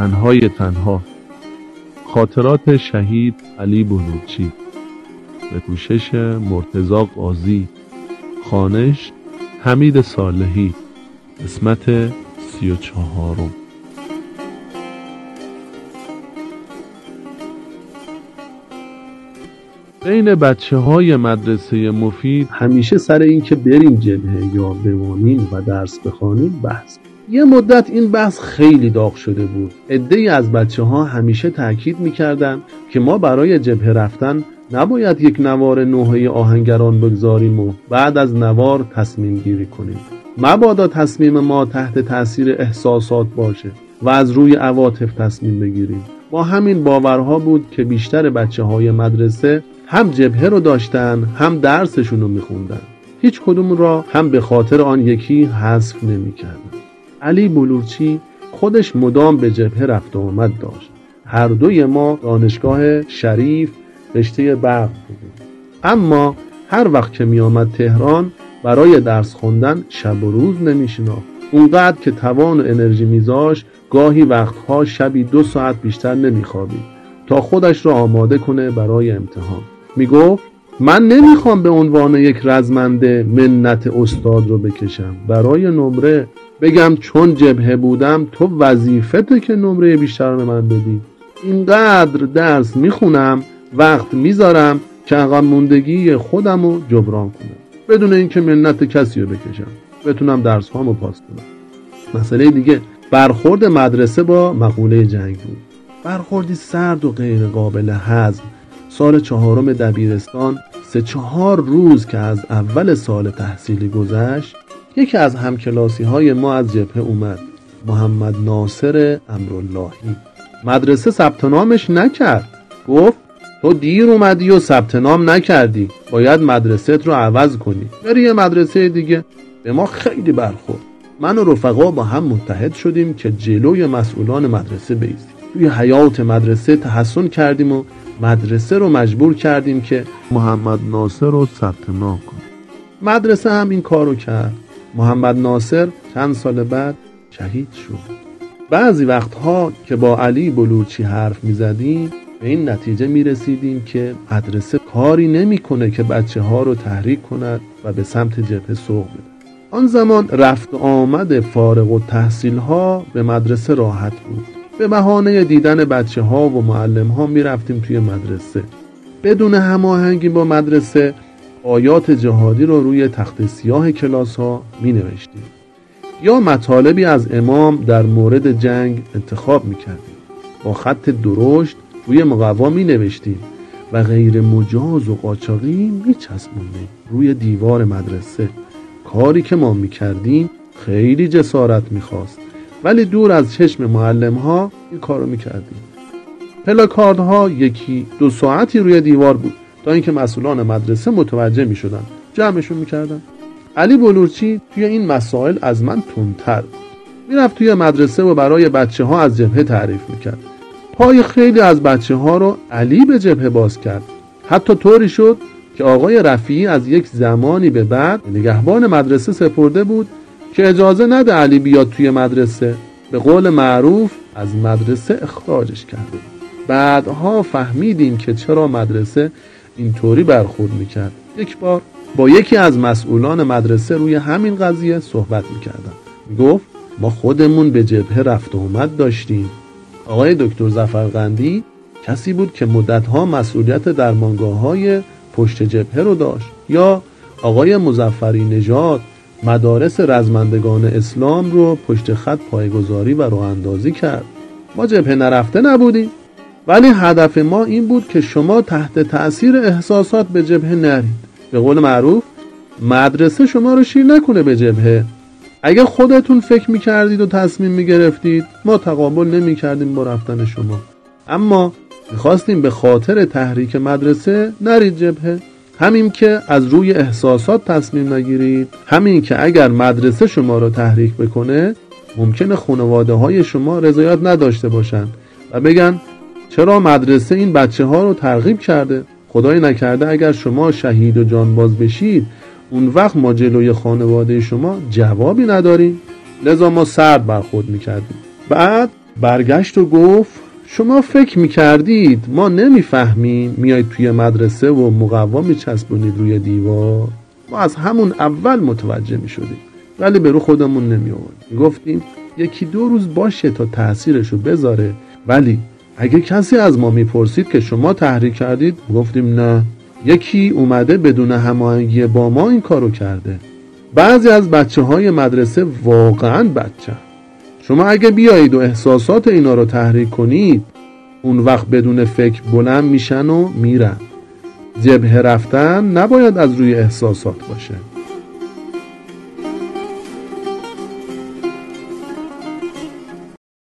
تنهای تنها. خاطرات شهید علی بلوچی به کوشش مرتزا قاضی. خانش حمید صالحی. قسمت سی و چهارم. بین بچه های مدرسه مفید همیشه سر این که بریم جبهه یا بمانیم و درس بخوانیم بحث یه مدت این بحث خیلی داغ شده بود. ای از بچه ها همیشه تاکید می‌کردن که ما برای جبهه رفتن نباید یک نوار نوحه آهنگران بگذاریم و بعد از نوار تصمیم گیری کنیم. مبادا تصمیم ما تحت تاثیر احساسات باشه و از روی عواطف تصمیم بگیریم. با همین باورها بود که بیشتر بچه های مدرسه هم جبهه رو داشتن هم درسشون رو میخوندن. هیچ کدوم را هم به خاطر آن یکی حذف نمی‌کردن. علی بلورچی خودش مدام به جبهه رفت و آمد داشت. هر دوی ما دانشگاه شریف رشته برق بودیم. اما هر وقت که می آمد تهران برای درس خوندن شب و روز نمی اونقدر که توان و انرژی میذاش گاهی وقتها شبی دو ساعت بیشتر نمیخوابید تا خودش را آماده کنه برای امتحان. می‌گفت من نمی‌خوام به عنوان یک رزمنده منت استاد رو بکشم. برای نمره بگم چون جبهه بودم تو وظیفته که نمره بیشتر به من بدی. اینقدر درس می‌خونم وقت می‌ذارم که عقب موندگی خودم رو جبران کنم. بدون اینکه منت کسی رو بکشم. بتونم درس هامو پاس کنم مسئله دیگه برخورد مدرسه با مقوله جنگ بود. برخوردی سرد و غیر قابل هضم. سال چهارم دبیرستان سه چهار روز که از اول سال تحصیلی گذشت یکی از همکلاسی های ما از جبهه اومد محمد ناصر امراللهی. مدرسه ثبت نامش نکرد. گفت تو دیر اومدی و ثبت نام نکردی. باید مدرسه رو عوض کنی. بری یه مدرسه دیگه. به ما خیلی برخورد. من و رفقا با هم متحد شدیم که جلوی مسئولان مدرسه بیزیم توی حیات مدرسه تحسن کردیم و مدرسه رو مجبور کردیم که محمد ناصر رو ثبت نام کنه مدرسه هم این کارو کرد. محمد ناصر چند سال بعد شهید شد. بعضی وقتها که با علی بلوچی حرف می زدیم به این نتیجه می رسیدیم که مدرسه کاری نمی‌کنه که بچه ها رو تحریک کند و به سمت جبهه سوق بده. آن زمان رفت و آمد فارغ و تحصیل ها به مدرسه راحت بود. به بهانه دیدن بچه ها و معلم ها می رفتیم توی مدرسه. بدون هماهنگی با مدرسه آیات جهادی رو روی تخت سیاه کلاس ها می نوشتیم یا مطالبی از امام در مورد جنگ انتخاب می کردیم با خط درشت روی مقوا می نوشتیم و غیر مجاز و قاچاقی می چسبوندیم روی دیوار مدرسه. کاری که ما می کردیم خیلی جسارت می خواست ولی دور از چشم معلم ها این کارو می کردیم ها یکی دو ساعتی روی دیوار بود. تا اینکه مسئولان مدرسه متوجه می شدن جمعشون می کردن علی بلورچی توی این مسائل از من تندتر می‌رفت توی مدرسه و برای بچه ها از جبهه تعریف می‌کرد. پای خیلی از بچه ها رو علی به جبهه باز کرد. حتی طوری شد که آقای رفیعی از یک زمانی به بعد نگهبان مدرسه سپرده بود که اجازه نده علی بیاد توی مدرسه. به قول معروف از مدرسه اخراجش کرده بعدها فهمیدیم که چرا مدرسه اینطوری برخورد می‌کرد. یک بار با یکی از مسئولان مدرسه روی همین قضیه صحبت می‌کردم. گفت ما خودمون به جبهه رفت و اومد داشتیم. آقای دکتر زفرقندی کسی بود که مدتها مسئولیت درمانگاه های پشت جبهه رو داشت. یا آقای مزفری نژاد مدارس رزمندگان اسلام رو پشت خط پایگذاری و راه اندازی کرد. ما جبهه نرفته نبودیم. ولی هدف ما این بود که شما تحت تأثیر احساسات به جبهه نرید. به قول معروف مدرسه شما رو شیر نکنه به جبهه. اگه خودتون فکر می‌کردید و تصمیم می‌گرفتید ما تقابل نمی‌کردیم با رفتن شما. اما می‌خواستیم به خاطر تحریک مدرسه نرید جبهه. همین که از روی احساسات تصمیم نگیرید. همین که اگر مدرسه شما رو تحریک بکنه ممکنه خانواده های شما رضایت نداشته باشند و بگن چرا مدرسه این بچه ها رو ترغیب کرده؟ خدای نکرده اگر شما شهید و جانباز بشید اون وقت ما جلوی خانواده شما جوابی نداریم. لذا ما سرد برخورد می‌کردیم. بعد برگشت و گفت شما فکر می‌کردید ما نمی‌فهمیم میاید توی مدرسه و مقوا میچسبونید روی دیوار؟ ما از همون اول متوجه می‌شدیم ولی به رو خودمون نمی گفتیم یکی دو روز باشه تا تاثیرشو بذاره ولی اگه کسی از ما می‌پرسید که شما تحریک کردید گفتیم نه. یکی اومده بدون هماهنگی با ما این کارو کرده. بعضی از بچه های مدرسه واقعا بچه. شما اگه بیایید و احساسات اینا رو تحریک کنید اون وقت بدون فکر بلند میشن و میرن. جبهه رفتن نباید از روی احساسات باشه.